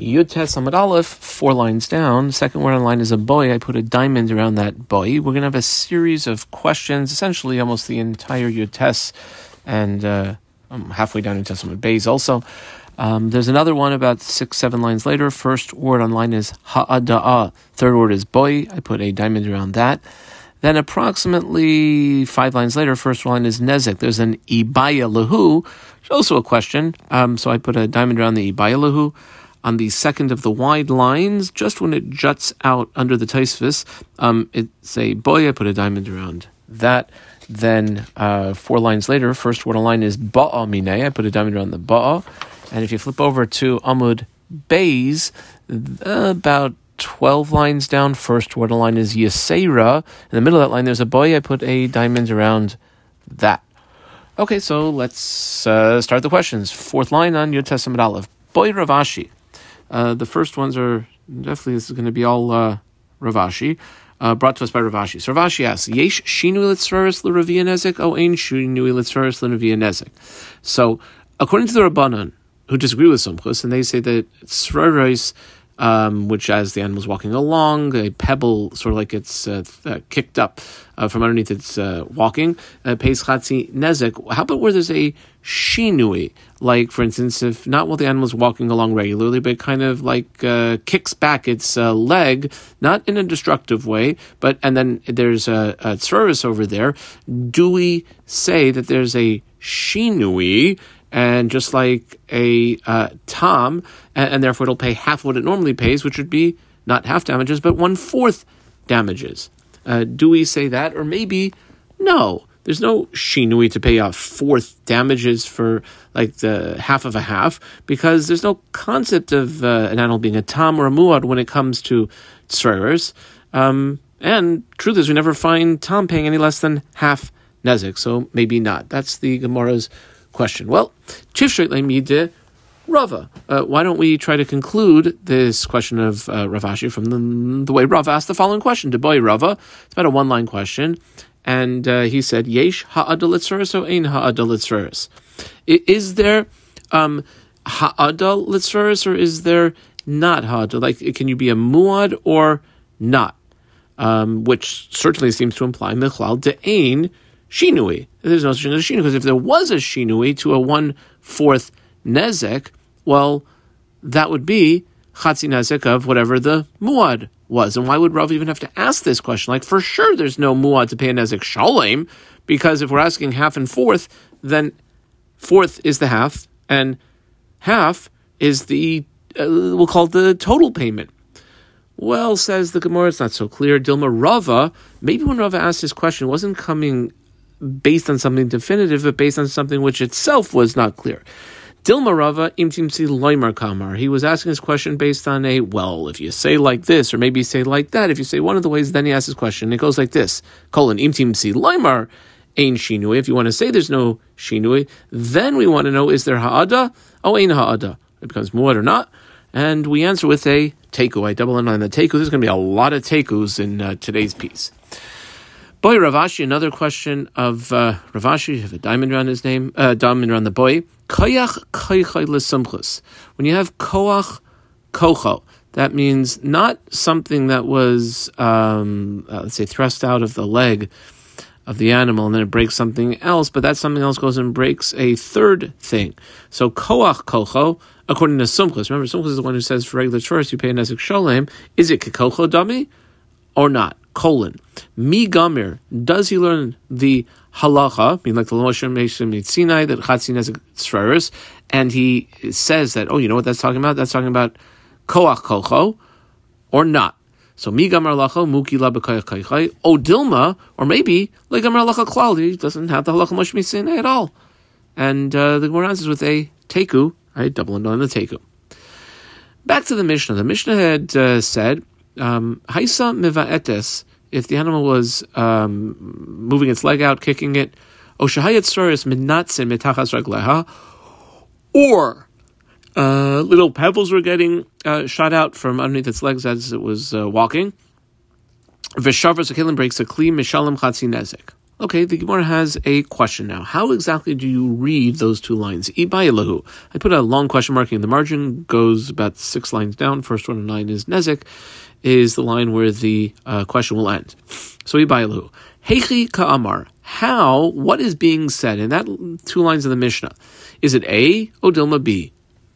Yutes Amad Aleph, four lines down. Second word on line is a boy. I put a diamond around that boy. We're going to have a series of questions, essentially almost the entire Yutes, and uh, I'm halfway down into some Bays also. Um, there's another one about six, seven lines later. First word on line is ha'ada'a. Third word is boy. I put a diamond around that. Then approximately five lines later, first line is nezek. There's an ibaya lahu, also a question. Um, so I put a diamond around the ibaya lahu on the second of the wide lines, just when it juts out under the Taisvis, um, it's a boy. I put a diamond around that. Then uh, four lines later, first word on line is ba'a mine. I put a diamond around the ba'a. And if you flip over to Amud Bays, about 12 lines down, first word on line is Yisera. In the middle of that line, there's a boy. I put a diamond around that. Okay, so let's uh, start the questions. Fourth line on Yud Tes Amud Aleph. Boy Rav Ashi. Uh, the first ones are definitely this is going to be all uh, Rav Ashi. Uh, brought to us by Rav Ashi. So Rav Ashi asks, Yesh shinu litzveris l'ravia nezek, o ein shinu litzveris l'ravia nezek. So, according to the Rabbanan, who disagree with Sumchus, and they say that tzveris um, which as the animal's walking along, a pebble sort of like it's uh, uh, kicked up uh, from underneath its uh, walking, uh, pays chatzi nezek. How about where there's a shinui? Like, for instance, if not while the animal's walking along regularly, but kind of like uh, kicks back its leg, not in a destructive way, but and then there's a, a over there. Do we say that there's a shinui? And just like a uh, tom, and, and, therefore it'll pay half what it normally pays, which would be not half damages, but one fourth damages. Uh, do we say that, or maybe no? There's no shinui to pay off fourth damages for like the half of a half because there's no concept of uh, an animal being a tam or a muad when it comes to tzreres. Um, and truth is, we never find tam paying any less than half nezik, so maybe not. That's the Gemara's question. Well, Chifshet Rava. Uh, why don't we try to conclude this question of uh, Rav Ashi from the, the way Rava asked the following question? boy Rava. It's about a one line question. And uh, he said, Yesh ha'adalitzeres or ein ha'adalitzeres? Is there um, ha'adalitzeres or is there not ha'adal? Like, can you be a muad or not? Um, which certainly seems to imply michlal de'ain shinui. There's no such thing as a shinui because if there was a shinui to a one fourth nezek, well, that would be chatzi nezek of whatever the muad was. And why would Rav even have to ask this question? Like for sure, there's no muad to pay a nezek shalem because if we're asking half and fourth, then fourth is the half and half is the uh, we'll call it the total payment. Well, says the Gemara, it's not so clear. Dilma Rava, maybe when Rava asked this question, wasn't coming based on something definitive, but based on something which itself was not clear. Dilma Rava imtimsi loimer kamar. He was asking his question based on a well, if you say like this, or maybe you say like that. If you say one of the ways, then he asks his question. It goes like this: colon imtimsi loimer ain shinui. If you want to say there's no shinui, then we want to know is there ha'ada? Oh, ain ha'ada. It becomes muad or not. And we answer with a teku. I double in on the teku. There's going to be a lot of tekus in uh, today's piece. Boy Rav Ashi, another question of uh, Rav Ashi, you have a diamond around his name, uh, diamond around the boy. Koyach koichai lesumchus. When you have koach kocho, that means not something that was, um, uh, let's say, thrust out of the leg of the animal and then it breaks something else, but that something else goes and breaks a third thing. So koach kocho, according to Sumchus, remember Sumchus is the one who says for regular chores you pay a nezek sholem, is it kikocho dummy or not? Colon. Mi gamir, does he learn the halacha, mean like the Moshe Meshim Sinai, that Chatzin has tzreres, and he says that, oh, you know what that's talking about? That's talking about koach kocho, or not. So mi gamar lacha muki la b'kayach O dilma, or maybe like gamar lacha klal, he doesn't have the halacha Moshe Sinai at all. And uh, the Gemara answers with a teku, right? And on the teku. Back to the Mishnah. The Mishnah had uh, said Haisa mivaetes, if the animal was um, moving its leg out, kicking it, Oshahayat soris minatzin mitachas ragleha, or uh, little pebbles were getting uh, shot out from underneath its legs as it was uh, walking. Vishavas akilim breaks a kli mishalim chatzi nezik. Okay, the Gemara has a question now. How exactly do you read those two lines? Ibayalahu. I put a long question mark in the margin, goes about six lines down. First one in line is Nezek, is the line where the uh, question will end. So Ibayalahu. Heichi ka'amar. How, what is being said in that two lines of the Mishnah? Is it A, or Dilma B?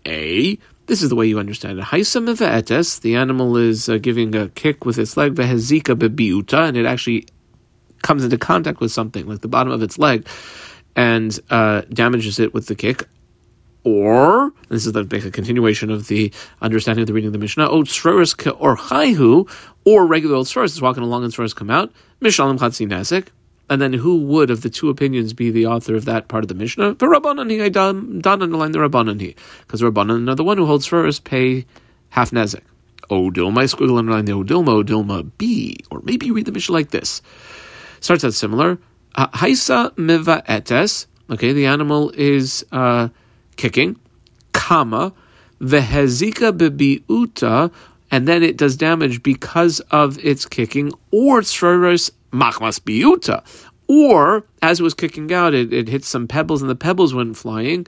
A, this is the way you understand it. Haisam etes, the animal is uh, giving a kick with its leg, vehezika bebiuta, and it actually comes into contact with something, like the bottom of its leg, and uh, damages it with the kick. Or, this is the, like a continuation of the understanding of the reading of the Mishnah, O Tzroris or Chayhu, or regular old Tzroris is walking along and Tzroris come out, Mishalim Chatzi Nesek, and then who would of the two opinions be the author of that part of the Mishnah? The Rabbanan he, I done underline the Rabbanan he, because Rabbanan are the one who holds first pay half nezek. O Dilma, I squiggle underline the O Dilma, O Dilma B, or maybe you read the Mishnah like this. Starts out similar. Haisa miva etes. Okay, the animal is uh, kicking. Kama vehezika bebiuta, and then it does damage because of its kicking, or tzroros machmas biuta. Or, as it was kicking out, it, it hit some pebbles and the pebbles went flying.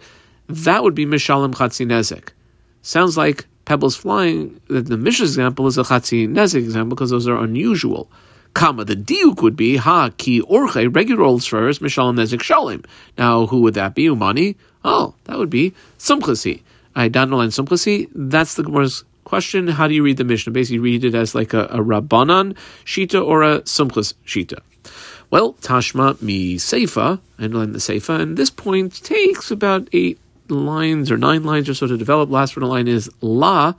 That would be mishalim chatzi nezek. Sounds like pebbles flying. The, the Mishnah example is a chatzi nezek example because those are unusual. Kama, the diuk would be ha ki orche, regular old first mishalim nezek shalim. Now, who would that be? Umani? Oh, that would be sumchasi. I don't know and sumchasi. That's the Gemara's question, how do you read the Mishnah? Basically, read it as like a, a Rabbanan Shita or a Sumchus Shita. Well, Tashma mi Seifa, underline the Seifa, and this point takes about eight lines or nine lines or so to develop. Last one line is La.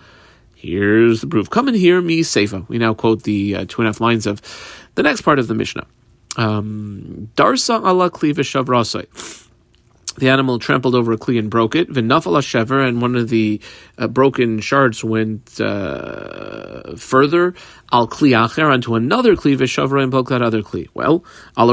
Here's the proof. Come in here, mi Seifa. We now quote the uh, two and a half lines of the next part of the Mishnah. Um, Darsa ala kliva shavrasai the animal trampled over a kli and broke it. V'nafal shever, and one of the uh, broken shards went uh, further. Al kli acher onto another kli v'shavra and broke that other kli. Well, al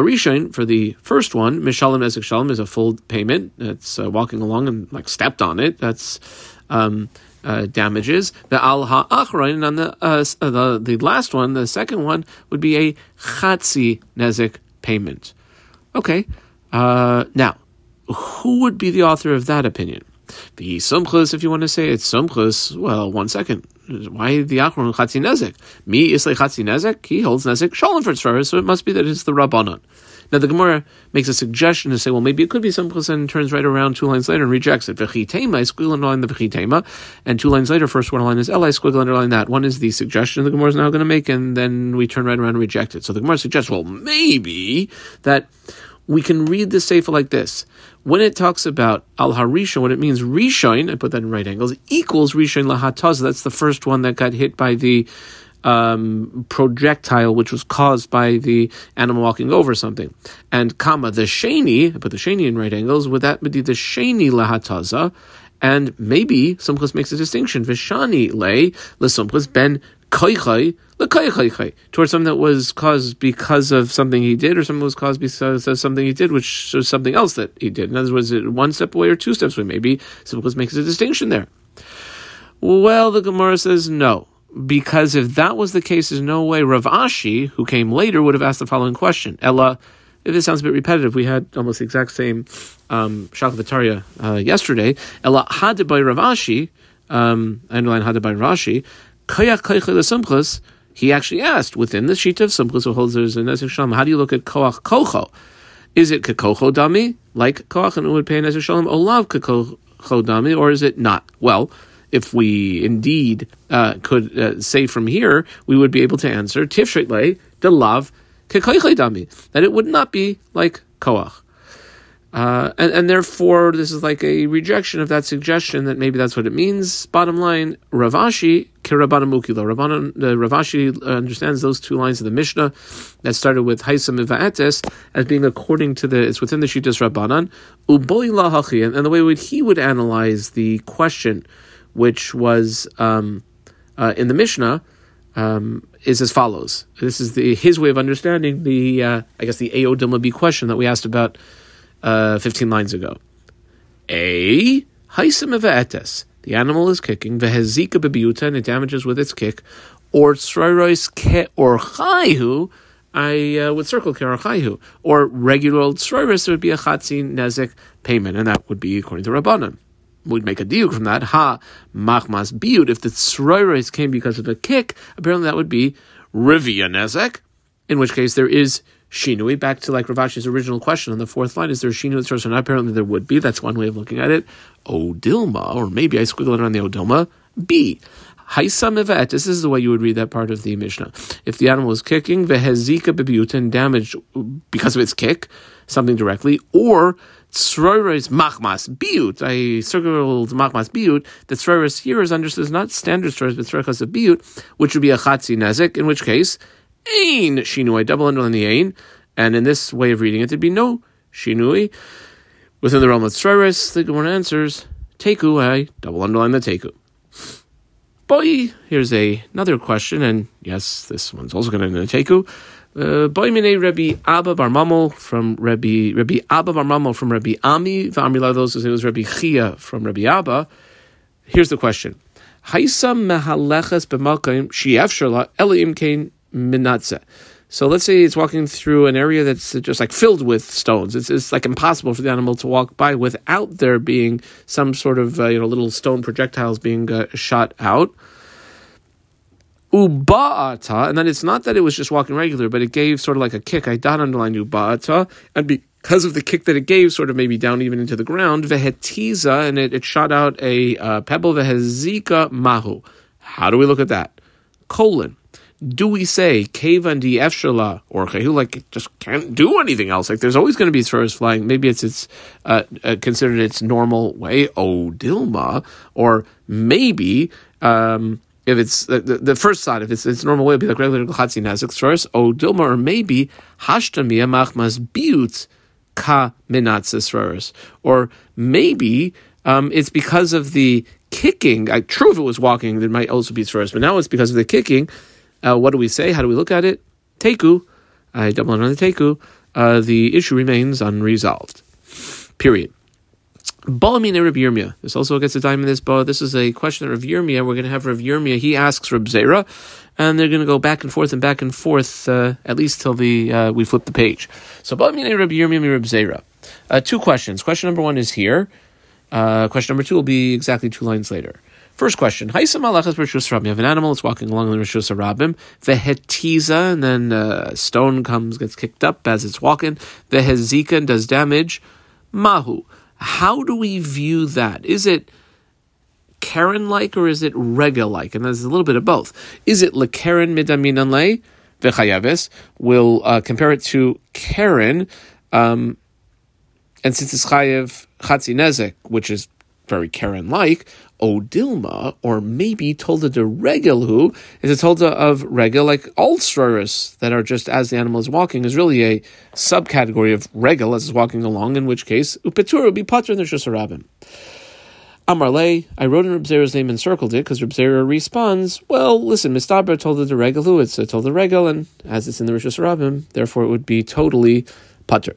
for the first one, mishalim ezek shalom is a full payment. It's uh, walking along and like stepped on it. That's um, uh, damages. The al ha'achrain on the, uh, the the last one, the second one would be a chatzi nezik payment. Okay, uh, now who would be the author of that opinion? The sumchus, if you want to say it's sumchus, well, one second. Why the achron chatzi nezik? Me islay chatzi nezik? He holds nezek shalom for so it must be that it's the rabbanon. Now the Gemara makes a suggestion to say, well, maybe it could be sumchus, and turns right around two lines later and rejects it. V'chitema, squiggle underline the v'chitema, and two lines later, first one line is elai squiggle underline that. One is the suggestion the Gemara is now going to make, and then we turn right around and reject it. So the Gemara suggests, well, maybe that we can read the sefer like this when it talks about al harishon, what it means rishon, I put that in right angles, equals rishon lahataz. That's the first one that got hit by the um, projectile, which was caused by the animal walking over something. And comma the sheni, I put the sheni in right angles. Would that be the sheni lahataza? And maybe Sumchus makes a distinction. Vishani lay lesumchus ben koichai towards something that was caused because of something he did, or something was caused because of something he did, which was something else that he did. In other words, it one step away or two steps away. Maybe Sumchus makes a distinction there. Well, the Gemara says no. Because if that was the case, there's no way Rav Ashi, who came later, would have asked the following question. Ella, if this sounds a bit repetitive, we had almost the exact same um, Shakavataria uh, yesterday. Ella had by Rav Ashi, um, underline had by Rashi, Kayak Kaycha he actually asked within the sheet of Sumchus who holds there's a Nezek Shalom, how do you look at Koach Kocho? Is it Kakocho Dami, like Koach and would pay Nezek Shalom, Olav Kakocho Dami, or is it not? Well, if we indeed uh, could uh, say from here, we would be able to answer Tifshit de Lav Dami, that it would not be like Koach. Uh, and, and therefore, this is like a rejection of that suggestion that maybe that's what it means. Bottom line, Rav Ashi, Kirabana Mukilo. Uh, Rav Ashi understands those two lines of the Mishnah that started with Haisam Va'etes as being according to the, it's within the Shitas Rabbanan, Uboi Lahachi. And, and the way he would analyze the question, which was um, uh, in the Mishnah, um, is as follows. This is the his way of understanding the, uh, I guess, the Aodilma question that we asked about uh, 15 lines ago. A haisim etes. The animal is kicking vehezika bebiuta and it damages with its kick, or tzroirois ke or chayhu I uh, would circle Kerachaihu. Or regular old Sroiris, there would be a Chatzi Nezek payment, and that would be according to Rabbanan. We'd make a deal from that. Ha, Machmas Biut. If the Sroiris came because of a kick, apparently that would be Rivia Nezek, in which case there is Shinui. Back to like Rav Ashi's original question on the fourth line, is there Shinui starts or not? Apparently there would be. That's one way of looking at it. Odilma, or maybe I squiggle it around the Odilma. B. Haisam evet. This is the way you would read that part of the Mishnah. If the animal is kicking, vehezika bebiutin, damaged because of its kick, something directly, or tzroiris machmas biut. I circled machmas biut. The tzroiris here is understood as not standard tzroiris, but tzroiris of biut, which would be a chatzi nezik, in which case, ein shinui, double underline the ein, and in this way of reading it, there'd be no shinui. Within the realm of tzroiris, the one answers, teku, I double underline the teku. Boy, here's a, another question, and yes, this one's also going to teku. Uh, boy mine Rabbi Abba Bar Mamel from Rabbi Rabbi Abba Bar Mamel from Rabbi Ami v'Amri those it was Rabbi Chia from Rabbi Abba. Here's the question: Haisam mehaleches b'malkaim shiefshala elim kain minatze. So let's say it's walking through an area that's just like filled with stones. It's, it's like impossible for the animal to walk by without there being some sort of uh, you know little stone projectiles being uh, shot out. Uba'ata, and then it's not that it was just walking regular, but it gave sort of like a kick. I dot underline uba'ata, and because of the kick that it gave, sort of maybe down even into the ground, vehetiza, and it, it shot out a uh, pebble vehezika mahu. How do we look at that? Colon do we say kevan di efshala or who like just can't do anything else? Like there's always going to be throwers flying. Maybe it's it's uh, uh, considered its normal way. Oh dilma, or maybe. Um, if it's the, the, first side, if it's its normal way, it'd be like regular chatzi nazik throwers. Oh dilma, or maybe hashtamia machmas biut ka minatzis or maybe um, it's because of the kicking. I, true, if it was walking, there might also be throwers, but now it's because of the kicking uh, what do we say? How do we look at it? Teku. I double on the teku. Uh, the issue remains unresolved. Period. Balamina Rav Yirmiyah. This also gets a dime in this bow. This is a question of Rav Yirmiyah. We're going to have Rav Yirmiyah. He asks Rav Zera, and they're going to go back and forth and back and forth uh, at least till the uh, we flip the page. So Balamina Rav Yirmiyah Rav Zera. Uh, two questions. Question number one is here. Uh, question number two will be exactly two lines later. First question: Haisa malachas rishus rabim. You have an animal that's walking along the rishus rabim. Vehetiza, and then a uh, stone comes, gets kicked up as it's walking. Vehezika does damage. Mahu. How do we view that? Is it Karen like or is it Rega like? And there's a little bit of both. Is it lekaren midaminan le vechayavis? We'll uh, compare it to Karen. Um, and since it's chayev chatzi nezek, which is very Karen like, Odilma, or maybe Tolda de Regelhu, is a Tolda of Regel, like all that are just as the animal is walking, is really a subcategory of Regel as it's walking along, in which case Upetur would be Pater in the Shusarabim. Amarle, I wrote in Reb name and circled it because Reb responds, well, listen, Mistaber told the Regelu, it's a told the Regel, and as it's in the Rishus Rabbim, therefore it would be totally putter.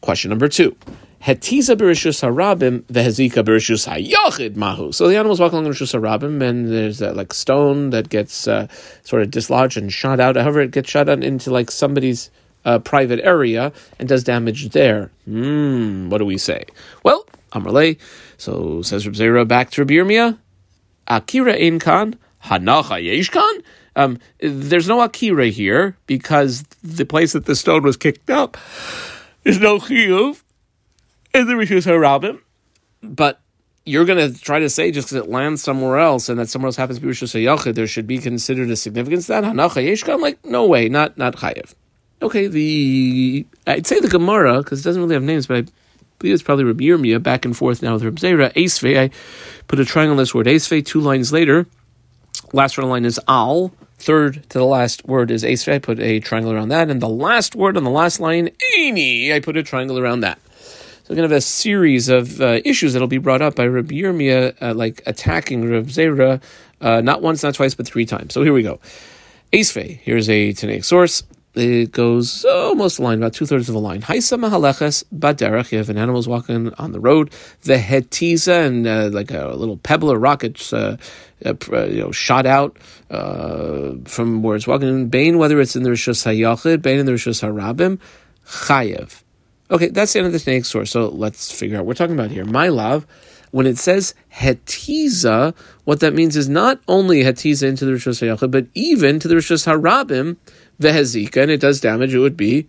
Question number two. Hetiza berishus harabim vehezika berishus hayachid mahu. So the animal's walking along rishus harabim, and there's a, like stone that gets uh, sort of dislodged and shot out. However, it gets shot out into like somebody's uh, private area and does damage there. Hmm, what do we say? Well, Amrle. So says Reb Zera back to Reb Yirmiyah. Akira inkan hanacha yeshkan. Um, there's no akira here because the place that the stone was kicked up is no chiyuv in the Rishus HaRabim, but you're going to try to say just because it lands somewhere else and that somewhere else happens to be Rishus HaYachid, there should be considered a significance to that. Hanacha Yeshkan, like, no way, not not Chayev. Okay, the I'd say the Gemara, because it doesn't really have names, but I believe it's probably Rabbi Yirmiyah, back and forth now with Rabbi Zera, Esve, I put a triangle on this word, Esve, two lines later, last word on the line is Al, third to the last word is Esve, I put a triangle around that, and the last word on the last line, Eini, I put a triangle around that. So we're going to have a series of uh, issues that'll be brought up by Rabbi Yirmiyah, uh, like attacking Rav Zera, uh, not once, not twice, but three times. So here we go. Esfe, here's a Tanaic source. it goes almost a line, about two thirds of a line. Haisa mahaleches baderach. You have an animal walking on the road. The hetiza and uh, like a little pebble or rocket, uh, uh, you know, shot out from where it's walking. Bain, whether it's in the rishus hayachid, bain in the rishus harabim, chayev. Okay, that's the end of the snake source. So let's figure out what we're talking about here. My love when it says hetiza, what that means is not only hetiza into the Rishos HaYachid, but even to the Rishos HaRabim, vehezika, and it does damage, it would be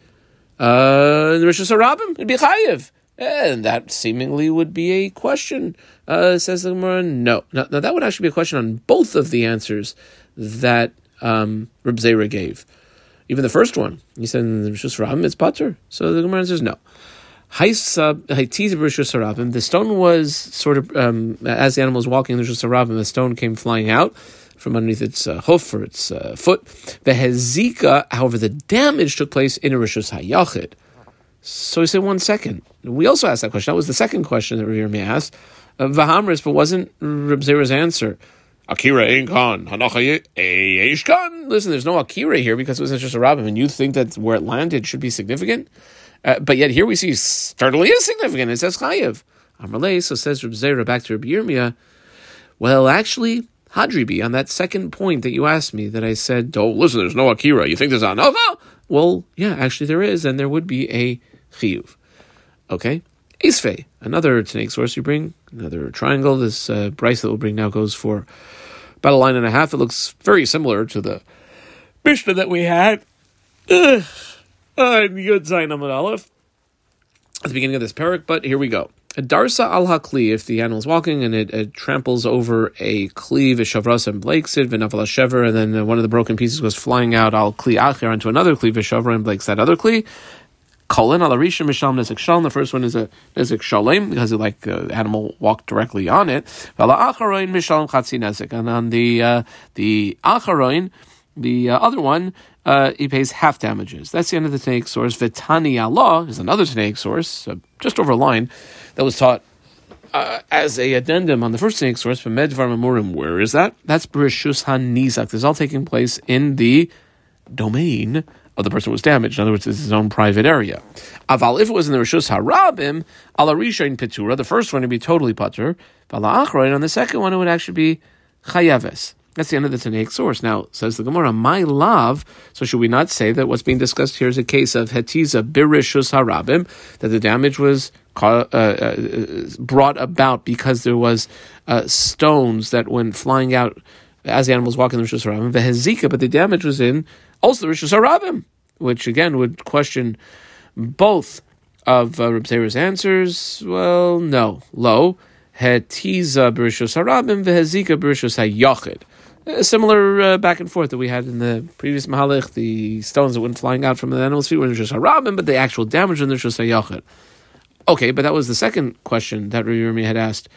uh, the Rishos HaRabim, it'd be chayiv. And that seemingly would be a question, uh, says the Gemara. No. Now, now, that would actually be a question on both of the answers that um, Reb Zera gave. Even the first one, he said in the Rishos HaRabim, it's pater. So the Gemara says no. The stone was sort of, um, as the animal was walking in the Rishus the stone came flying out from underneath its uh, hoof or its uh, foot. The hezika, however, the damage took place in a Rishus Hayachid. So he said, one second. We also asked that question. That was the second question that Rabbi asked. Uh, Vahamris, but wasn't Reb Zera's answer. Akira ain't gone. Listen, there's no Akira here because it was just a rabbim, and you think that where it landed should be significant? Uh, but yet here we see certainly is significant. It says chayiv. Amalei, so says Reb Zera back to Reb Yirmiyah. Well, actually, Hadribi, on that second point that you asked me, that I said, oh, listen, there's no Akira. You think there's Anova? Well, yeah, actually there is, and there would be a chiyuv. Okay? Isfe, another Tanaic source you bring, another triangle. This uh, brisa that we'll bring now goes for about a line and a half. It looks very similar to the Mishnah that we had. Ugh. Uh, Yud Zayin Amud Aleph at the beginning of this parak, but here we go. A Darsa al hakli, if the animal is walking and it, it tramples over a kli, vishavras and blakes it, v'navala shever, and then one of the broken pieces goes flying out al kli acher onto another kli, vishavra and blakes that other kli. Colon al arisha misham nezek shalom. The first one is a nezek shalem because like the uh, animal walked directly on it. Vala acharoin misham chatzi nezek, and on the uh, the acharoin, the uh, other one uh, he pays half damages. That's the end of the Tanaic source. Vitani Allah is another Tanaic source, uh, just over a line, that was taught uh, as a addendum on the first Tanaic source from Medvar Memurim. Where is that? That's Bereshus HaNizak. This is all taking place in the domain of the person who was damaged. In other words, it's his own private area. Aval, if it was in the Rishus HaRabim, ala Rishain Petura, the first one would be totally putter. Vala Achroin, on the second one, it would actually be Chayaves. That's the end of the Tanaic source. Now, says the Gemara, my love. So, should we not say that what's being discussed here is a case of hetiza birishus harabim, that the damage was uh, uh, brought about because there was uh, stones that went flying out as the animal was walking the rishus harabim, the hezika, but the damage was in also the rishus harabim, which again would question both of uh, Reb answers. Well, no, low. Hetiza birishus harabim, vehezika birishus hayachid. A similar uh, back and forth that we had in the previous Mahalich, the stones that went flying out from the animal's feet were just Harabim, but the actual damage in the just Okay, but that was the second question that Rabbi had asked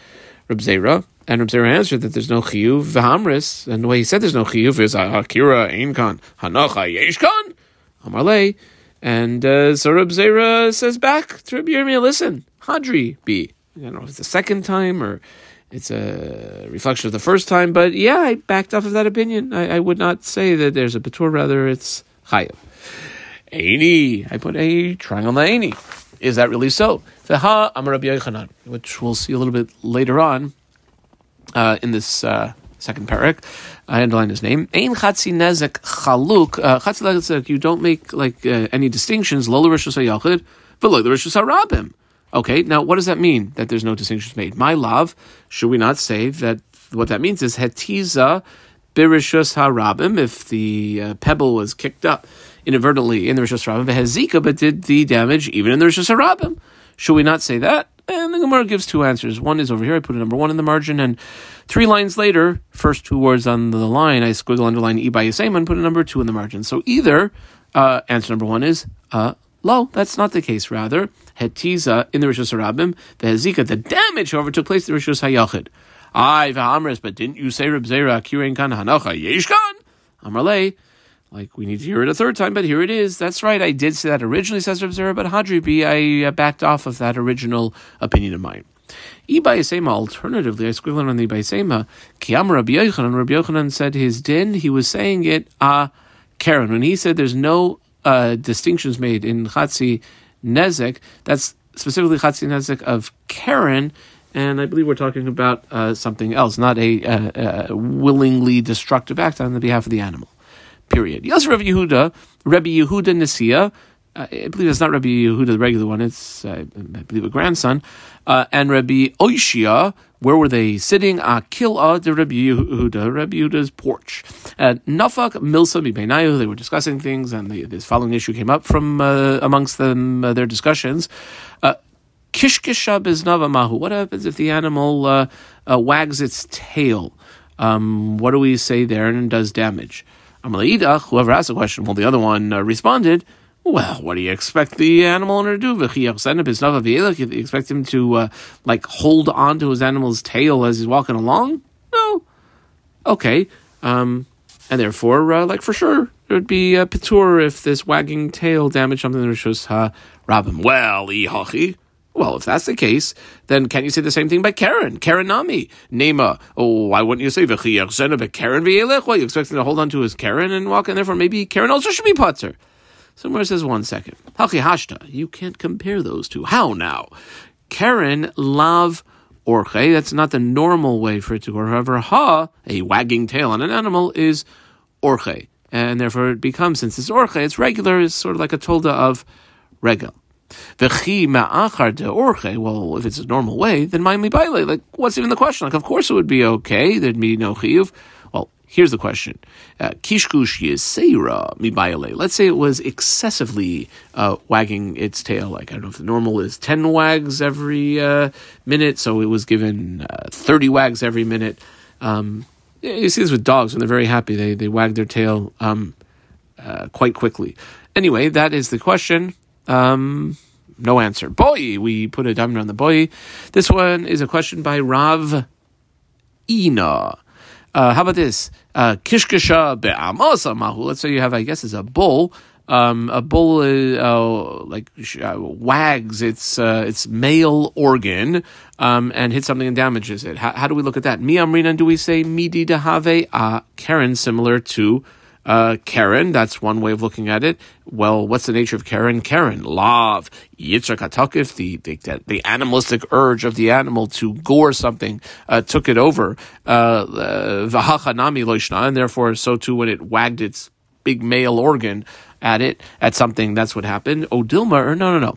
Reb Zera, and Reb Zera answered that there's no chiyuv v'hamris, and the way he said there's no chiyuv is akira einkan hanacha yeshkan amarle, and uh, so Reb Zera says back to Reb Yirmiyah, listen, hadri be. I don't know if it's the second time or it's a reflection of the first time, but yeah, I backed off of that opinion. I, I would not say that there's a Batur, rather it's Chayav. Aini, I put a triangle on the Aini. Is that really so? Feha Amar Rabbi Yochanan, which we'll see a little bit later on uh, in this uh, second parak. I underline his name. Ein chatzi nezek chaluk. Uh, chatzi nezek, you don't make like uh, any distinctions. Lola rishus hayachid, but lola rishus harabim. Okay, now what does that mean that there's no distinctions made? My love, should we not say that what that means is hetiza birishus harabim, if the uh, pebble was kicked up inadvertently in the rishus harabim, hezika, but did the damage even in the rishus harabim? Should we not say that? And the Gemara gives two answers. One is over here, I put a number one in the margin, and three lines later, first two words on the line, I squiggle underline e by and put a number two in the margin. So either uh, answer number one is uh, Lo, that's not the case. Rather, hetiza in the Rishus Harabim, the hezika, the damage, however, took place in the Rishus Hayachid. Ay, v'amres, but didn't you say Reb Zera, kirin kan hanacha, yesh kan? Amarle, like we need to hear it a third time, but here it is. That's right, I did say that originally, says Reb Zera, but Hadribi, I uh, backed off of that original opinion of mine. Ibayasema, alternatively, I squiggled on the Ibayasema, Kiyam Rabbi Yochanan, Rabbi Yochanan said his din, he was saying it, uh, Karen, when he said there's no uh, distinctions made in Chatzi Nezek. That's specifically Chatzi Nezek of Karen. And I believe we're talking about uh, something else, not a uh, uh, willingly destructive act on the behalf of the animal. Period. Yes, Rabbi Yehuda, Rabbi Yehuda Nisia, uh, I believe it's not Rabbi Yehuda, the regular one, it's, uh, I believe, a grandson, uh, and Rabbi Oishia, where were they sitting? Akila the Rabbi Yehuda, Rabbi Yehuda's porch. Nafak Milsa Mibenayu, they were discussing things, and the, this following issue came up from uh, amongst them, uh, their discussions. Uh, Kishkisha biznava mahu. What happens if the animal uh, uh, wags its tail? Um, what do we say there and does damage? Amalidach, whoever asked the question, well, the other one uh, responded, well, what do you expect the animal owner to do? You expect him to uh, like hold on to his animal's tail as he's walking along? No. Okay. Um, and therefore, uh, like for sure, it would be a patur if this wagging tail damaged something that was uh, Rabim. Well, ihachi. Well, if that's the case, then can't you say the same thing by Karen? Karen Nami. Nema. Oh, why wouldn't you say but Karen Why are you expect him to hold on to his Karen and walk, and therefore maybe Karen also should be putter? Somewhere says one second. Hachi hashta. You can't compare those two. How now? Karen lav orche. That's not the normal way for it to go. However, ha, a wagging tail on an animal, is orche. And therefore it becomes, since it's orche, it's regular, it's sort of like a tolda of regel. V'chi ma'achar de orche. Well, if it's a normal way, then my baile. Like, what's even the question? Like, of course it would be okay. There'd be no chiyuv. Well, here's the question: uh, Kishkush yiseira mibayale. Let's say it was excessively uh, wagging its tail. Like I don't know if the normal is ten wags every uh, minute, so it was given uh, thirty wags every minute. Um, you see this with dogs when they're very happy; they they wag their tail um, uh, quite quickly. Anyway, that is the question. Um, no answer. Boy, we put a diamond on the boy. This one is a question by Rav Ina. Uh, how about this? Uh, kishkasha be'amasa mahu. Let's say you have, I guess, is a bull. Um, a bull uh, like uh, wags its uh, its male organ um, and hits something and damages it. How, how do we look at that? Mi amrina, do we say midi dehave? Uh, Karen, similar to uh, Karen, that's one way of looking at it. Well, what's the nature of Karen? Karen, love, yitzhak hatakif, the, the, the animalistic urge of the animal to gore something, uh, took it over. Uh, Vahachanami loishna, and therefore, so too when it wagged its big male organ at it, at something, that's what happened. Odilma, or no, no, no.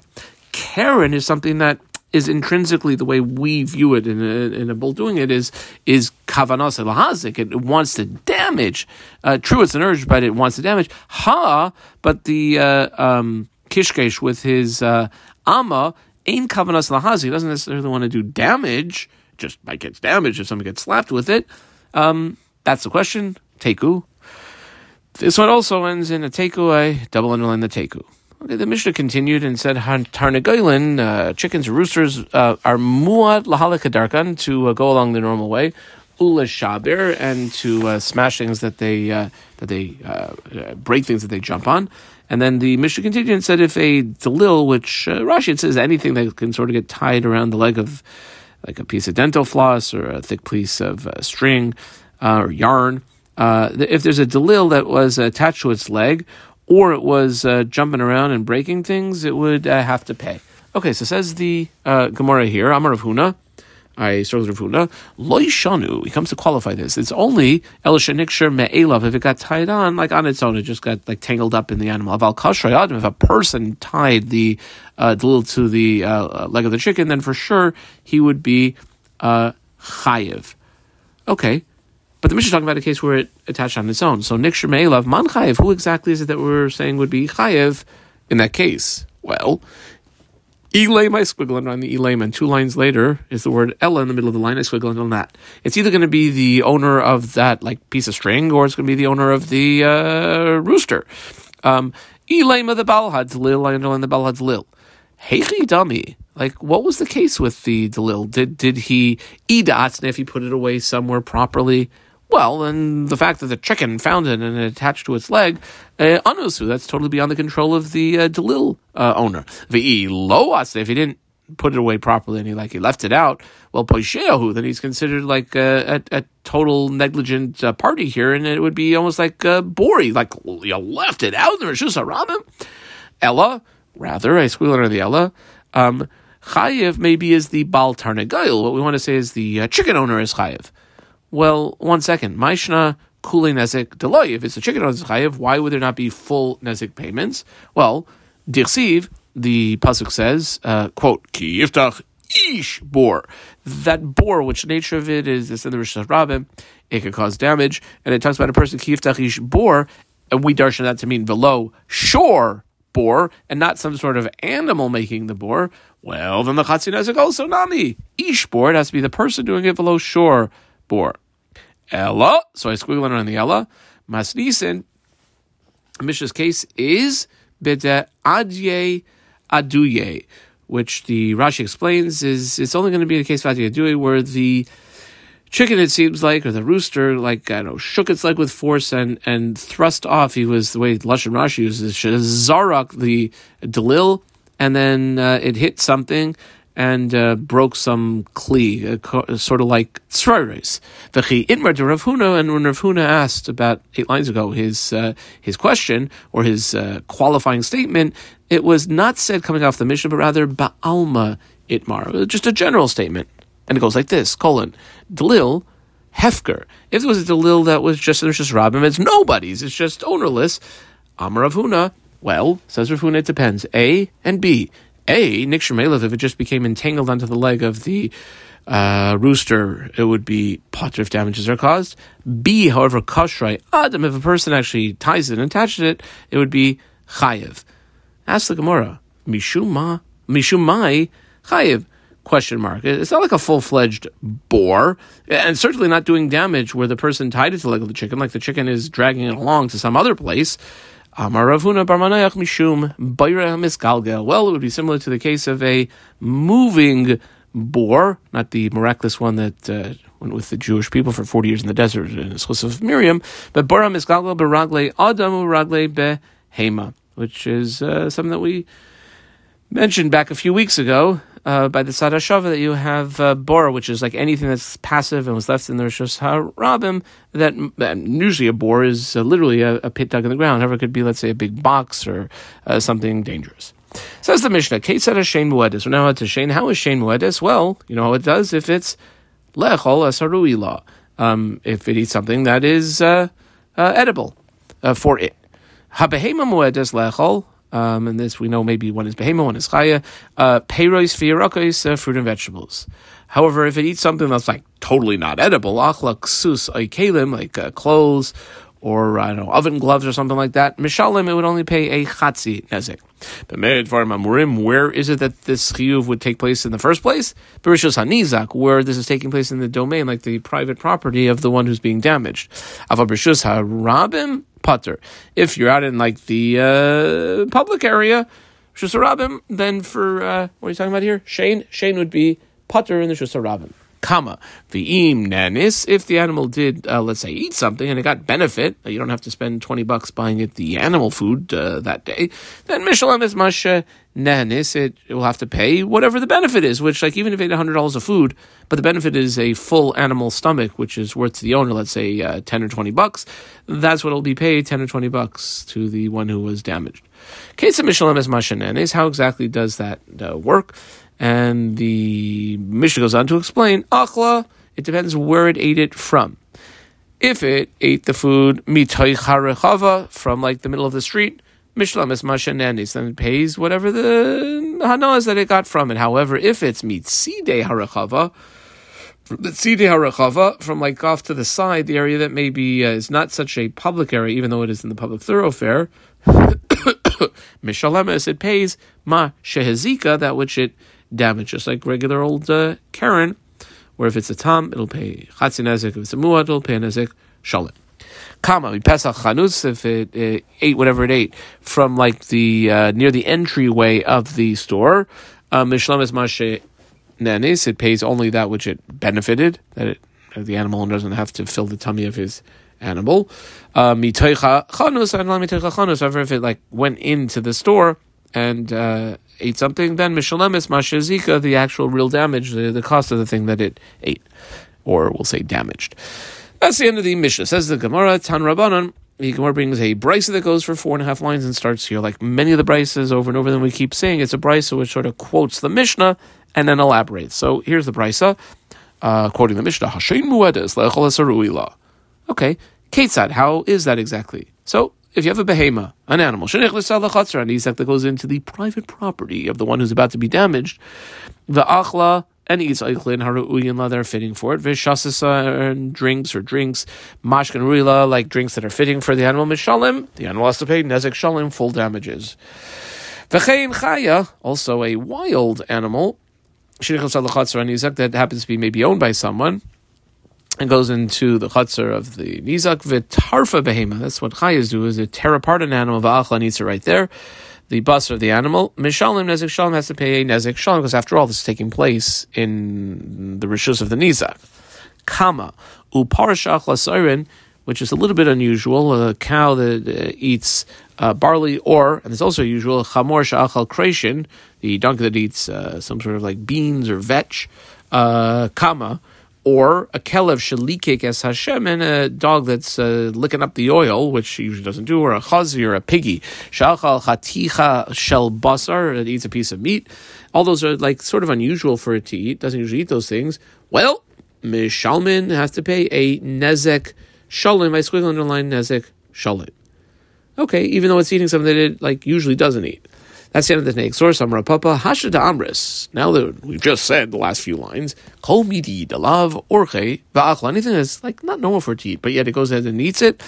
Karen is something that is intrinsically the way we view it in a, in a bull doing it is is kavanas lahazik. It wants to damage. Uh, true, it's an urge, but it wants to damage. Ha, but the uh, um, kishkesh with his uh, ama ain't kavanas lahazik. He doesn't necessarily want to do damage. Just might get damaged if someone gets slapped with it. Um, that's the question. Teku. This one also ends in a teku. I double underline the teku. Okay, the Mishnah continued and said, Tarnagoylin, uh, chickens roosters, uh, are muad lahalakadarkan, to uh, go along the normal way, ula shabir, and to uh, smash things that they, uh, that they uh, uh, break things that they jump on. And then the Mishnah continued and said, if a delil, which uh, Rashi it says anything that can sort of get tied around the leg of like a piece of dental floss or a thick piece of uh, string or yarn, if there's a delil that was attached to its leg, or it was jumping around and breaking things, it would have to pay. Okay, so says the Gemara here, Amar Rav Huna, I with Huna, Loy Shanu, he comes to qualify this. It's only El Shanikshir Me'elav, if it got tied on, like on its own, it just got like tangled up in the animal. Aval Kashrayad, if a person tied the uh, to the uh, leg of the chicken, then for sure he would be uh, chayiv. Okay, but the Mishnah is talking about a case where it attached on its own. So Nikshir Me'elav, Man Chayev, who exactly is it that we're saying would be Chayev in that case? Well, Elay, my squiggle on the Elam, and two lines later is the word Ella in the middle of the line. I squiggle on that. It's either going to be the owner of that like piece of string, or it's going to be the owner of the uh, rooster. Um, Elam of the Balhad's lil, I underline the Balhad's lil. Heichi dummy. Like, what was the case with the Delil? Did did he it? And if he put it away somewhere properly, well, then the fact that the chicken found it and attached to its leg, uh, anusu, that's totally beyond the control of the uh, Delil uh, owner. V'i lo if he didn't put it away properly and he like he left it out, well, poisheahu, then he's considered like a, a, a total negligent uh, party here, and it would be almost like uh, Bori, like you left it out. There's just a rabbin. Ella, rather, I squeal under the Ella. Um, chayiv maybe is the bal tarnegayil. What we want to say is the uh, chicken owner is chayiv. Well, one second. Maishna kuli nezek deloy. If it's a chicken is chayiv, why would there not be full nezek payments? Well, dirsiv, the pasuk says, uh, quote, ki yiftach ish bor. That bor, which nature of it is, it's in the Rishon Rabbim, it could cause damage, and it talks about a person ki yiftach ish bor, and we darshan that to mean below shore boar and not some sort of animal making the boar, well, then the chatzin nezek also nami. Ish boar, it has to be the person doing it below shore boar. Ella, so I squiggle around the Ella. Masnisen, Mishna's case is bide adye aduye, which the Rashi explains is it's only going to be the case of adye aduye where the chicken, it seems like, or the rooster, like, I don't know, shook its leg with force and, and thrust off. He was, the way Lashon Rashi uses it, zarak, the delil, and then uh, it hit something and uh, broke some kli, uh, sort of like tzraris. V'chi itmar to Rav Huna, and when Rav Huna asked about eight lines ago his uh, his question or his uh, qualifying statement, it was not said coming off the Mishnah, but rather ba'alma itmar, just a general statement. And it goes like this, colon, Delil, Hefker. If it was a Delil that was just, there's just Rabbim, it's nobody's, it's just ownerless. Amar Rav Huna, well, says Rav Huna, it depends. A and B. A, Nick Shemelev, if it just became entangled onto the leg of the uh, rooster, it would be potter if damages are caused. B, however, kashrai adam, if a person actually ties it and attaches it, it would be chayiv. Ask the Gemara, mishuma, mishumai chayiv question mark. It's not like a full fledged boar, and certainly not doing damage where the person tied it to the leg of the chicken, like the chicken is dragging it along to some other place. Barmanayach mishum. Well, it would be similar to the case of a moving boar, not the miraculous one that uh, went with the Jewish people for 40 years in the desert in the case of Miriam, but bora misgalgel beragle adamu ragle behema, which is uh, something that we mentioned back a few weeks ago uh, by the Tzad HaShava that you have uh, Bora, which is like anything that's passive and was left in the Rishos HaRabim, that usually a bore is uh, literally a, a, pit dug in the ground. However, it could be, let's say, a big box or uh, something dangerous. Says the Mishnah, Kate said a Shane Muedis. We're now to Shane. How is Shane Muedis? Well, you know how it does if it's Lechol Asarui law. Um, if it eats something that is uh, uh, edible for it. Habehema Muedis Lechol. Um, and this we know maybe one is behema, one is chaya. Uh, Peiros, fiarakos, uh, fruit and vegetables. However, if it eats something that's like totally not edible, achla ksus kalim, like uh, clothes or I don't know oven gloves or something like that, mishalim it would only pay a chatzi nezek. But where is it that this chiyuv would take place in the first place? Berishos hanizak, where this is taking place in the domain, like the private property of the one who's being damaged. Avabrishus harabim putter. If you're out in like the uh, public area, shusarabim, then for uh, what are you talking about here? Shane, Shane would be putter in the shusarabim. Kama v'im nanis. If the animal did, uh, let's say, eat something and it got benefit, you don't have to spend twenty bucks buying it the animal food uh, that day. Then mishalam is masha nanis. It, will have to pay whatever the benefit is. Which, like, even if it ate hundred dollars of food, but the benefit is a full animal stomach, which is worth to the owner, let's say, uh, ten or twenty bucks. That's what will be paid, ten or twenty bucks to the one who was damaged. Case of mishalam is masha nanis. How exactly does that uh, work? And the Mishnah goes on to explain, Achla, it depends where it ate it from. If it ate the food mitoy from like the middle of the street, Mishlam is mashanenis, then it pays whatever the hana is that it got from it. However, if it's mitzide harechava, the harechava from like off to the side, the area that maybe uh, is not such a public area, even though it is in the public thoroughfare, Mishalemes, it pays ma shehezika, that which it damage, just like regular old uh, Karen, where if it's a Tom, it'll pay chatzin nezek. If it's a muad, it'll pay nezek shalit. Kama, we Pesach chanutz, if it uh, ate whatever it ate from like the uh, near the entryway of the store, mishlam is mashe nanis, it pays only that which it benefited, that it, the animal doesn't have to fill the tummy of his animal. Uh, mitoicha chanus, mitoicha chanus, however, if it like went into the store and uh, ate something, then Mishalemis Mashazika, the actual real damage, the, the cost of the thing that it ate, or we'll say damaged. That's the end of the Mishnah. Says the Gemara, Tan Rabbanon. The Gemara brings a brisa that goes for four and a half lines and starts here, like many of the brises over and over. Then we keep saying it's a brisa which sort of quotes the Mishnah and then elaborates. So here's the brisa, uh, quoting the Mishnah: Hashem Okay, Ketzad, how is that exactly? So if you have a behema, an animal, an isak that goes into the private property of the one who's about to be damaged, the achla and eats eichlin haru'uyin they're fitting for it. Vishasasa and drinks or drinks, mashkan ruila like drinks that are fitting for the animal. Mishalim, the animal has to pay nezek shalim full damages. V'chein chaya, also a wild animal, that happens to be maybe owned by someone and goes into the chutzner of the nizak v'tarfa behema. That's what chayas do: is it tear apart an animal. Va'achla needs it right there. The bus of the animal. Mishalim nezik shalom has to pay a nezik shalom because after all, this is taking place in the rishus of the nizak. Kama uparashach lasayrin, which is a little bit unusual. A cow that uh, eats uh, barley, or and it's also usual chamor shachal kreshin, the donkey that eats uh, some sort of like beans or vetch. Uh, kama or a kelev shalikik as Hashem, and a dog that's uh, licking up the oil, which he usually doesn't do, or a chazi or a piggy. Shalchal chaticha shel basar, it eats a piece of meat. All those are like sort of unusual for it to eat. Doesn't usually eat those things. Well, mishalmin has to pay a nezek shalim. I squiggle underline nezek shalim. Okay, even though it's eating something that it like usually doesn't eat. That's the end of the next source. Amra Papa Hashada Amris. Now that we've just said the last few lines, Kol midi dalav orche va'achla. Anything that's like not normal for it to eat, but yet it goes ahead and eats it.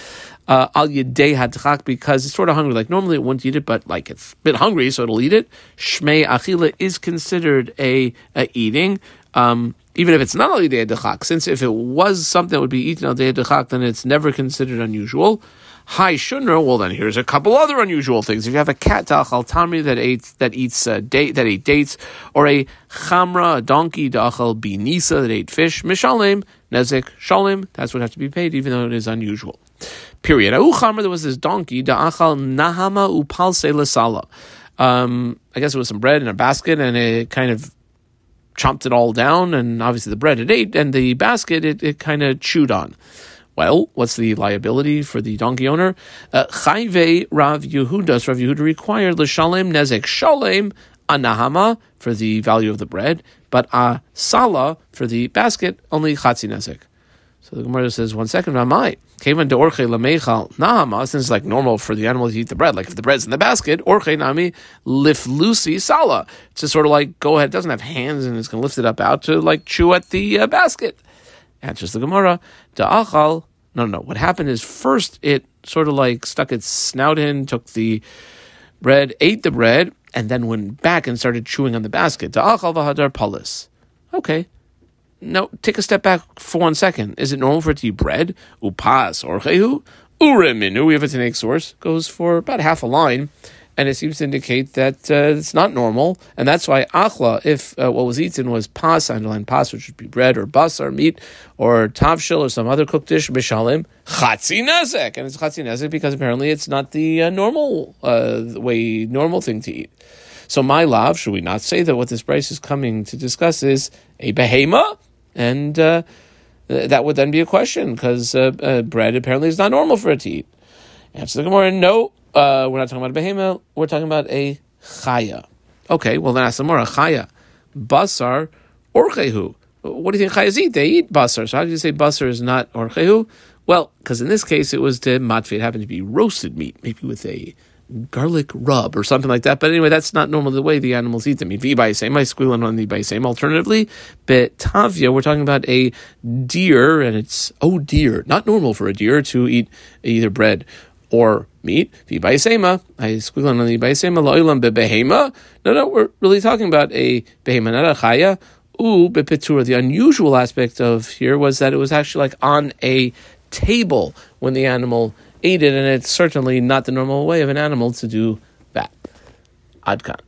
Uh, al yedei hadchak because it's sort of hungry. Like normally it wouldn't eat it, but like it's a bit hungry, so it'll eat it. Shmei achila is considered a, a eating. Um, even if it's not al yedei hadchak, since if it was something that would be eaten al yedei hadchak, then it's never considered unusual. Hi shunra. Well, then here's a couple other unusual things. If you have a cat dachal tamri that eats that eats uh, date that ate dates, or a chamra, a donkey dachal binisa that ate fish, mishalim nezik shalim. That's what has to be paid, even though it is unusual. Period. Au chamra. There was this donkey dachal nahama upalse lasala. Um, I guess it was some bread in a basket, and it kind of chomped it all down, and obviously the bread it ate, and the basket it, it kind of chewed on. Well, what's the liability for the donkey owner? Uh, Chayve Rav Yehuda, Rav Yehuda required l'shalem nezek shalem anahama for the value of the bread, but a sala for the basket only chatzi nezek. So the Gemara says, one second, Ramai. Came into orche lamechal nahama, since it's like normal for the animal to eat the bread. Like if the bread's in the basket, orche nami lift lucy sala. It's just sort of like, go ahead, it doesn't have hands and it's going to lift it up out to like chew at the uh, basket. Answers the Gemara, Da'achal. No, no, no. What happened is first it sort of like stuck its snout in, took the bread, ate the bread, and then went back and started chewing on the basket. Da'achal v'hadar palis. Okay. Now, take a step back for one second. Is it normal for it to eat bread? Upas or chehu? Uriminu, we have a Tanaic source, goes for about half a line and it seems to indicate that uh, it's not normal, and that's why achla, if uh, what was eaten was pas, underline pas, which would be bread or bas or meat or tavshil or some other cooked dish, bishalim, chatzi nezek, and it's chatzi nezek because apparently it's not the uh, normal uh, way, normal thing to eat. So my love, should we not say that what this price is coming to discuss is a behema, and uh, that would then be a question because uh, bread apparently is not normal for it to eat. Answer the Gemara, no uh, we're not talking about a behema, we're talking about a chaya. Okay, well then ask some more. A chaya, basar, orchehu. What do you think chayas eat? They eat basar. So how do you say basar is not orchehu? Well, because in this case it was to matfi. It happened to be roasted meat, maybe with a garlic rub or something like that. But anyway, that's not normally the way the animals eat them. If same, I squealing on the same. Alternatively, betavia, we're talking about a deer, and it's oh deer, not normal for a deer to eat either bread or meat. V'baisema, I squiggle on the baisema lo'ilam bebehema. No, no, we're really talking about a behema, not a chaya. The unusual aspect of here was that it was actually like on a table when the animal ate it, and it's certainly not the normal way of an animal to do that. Adkan.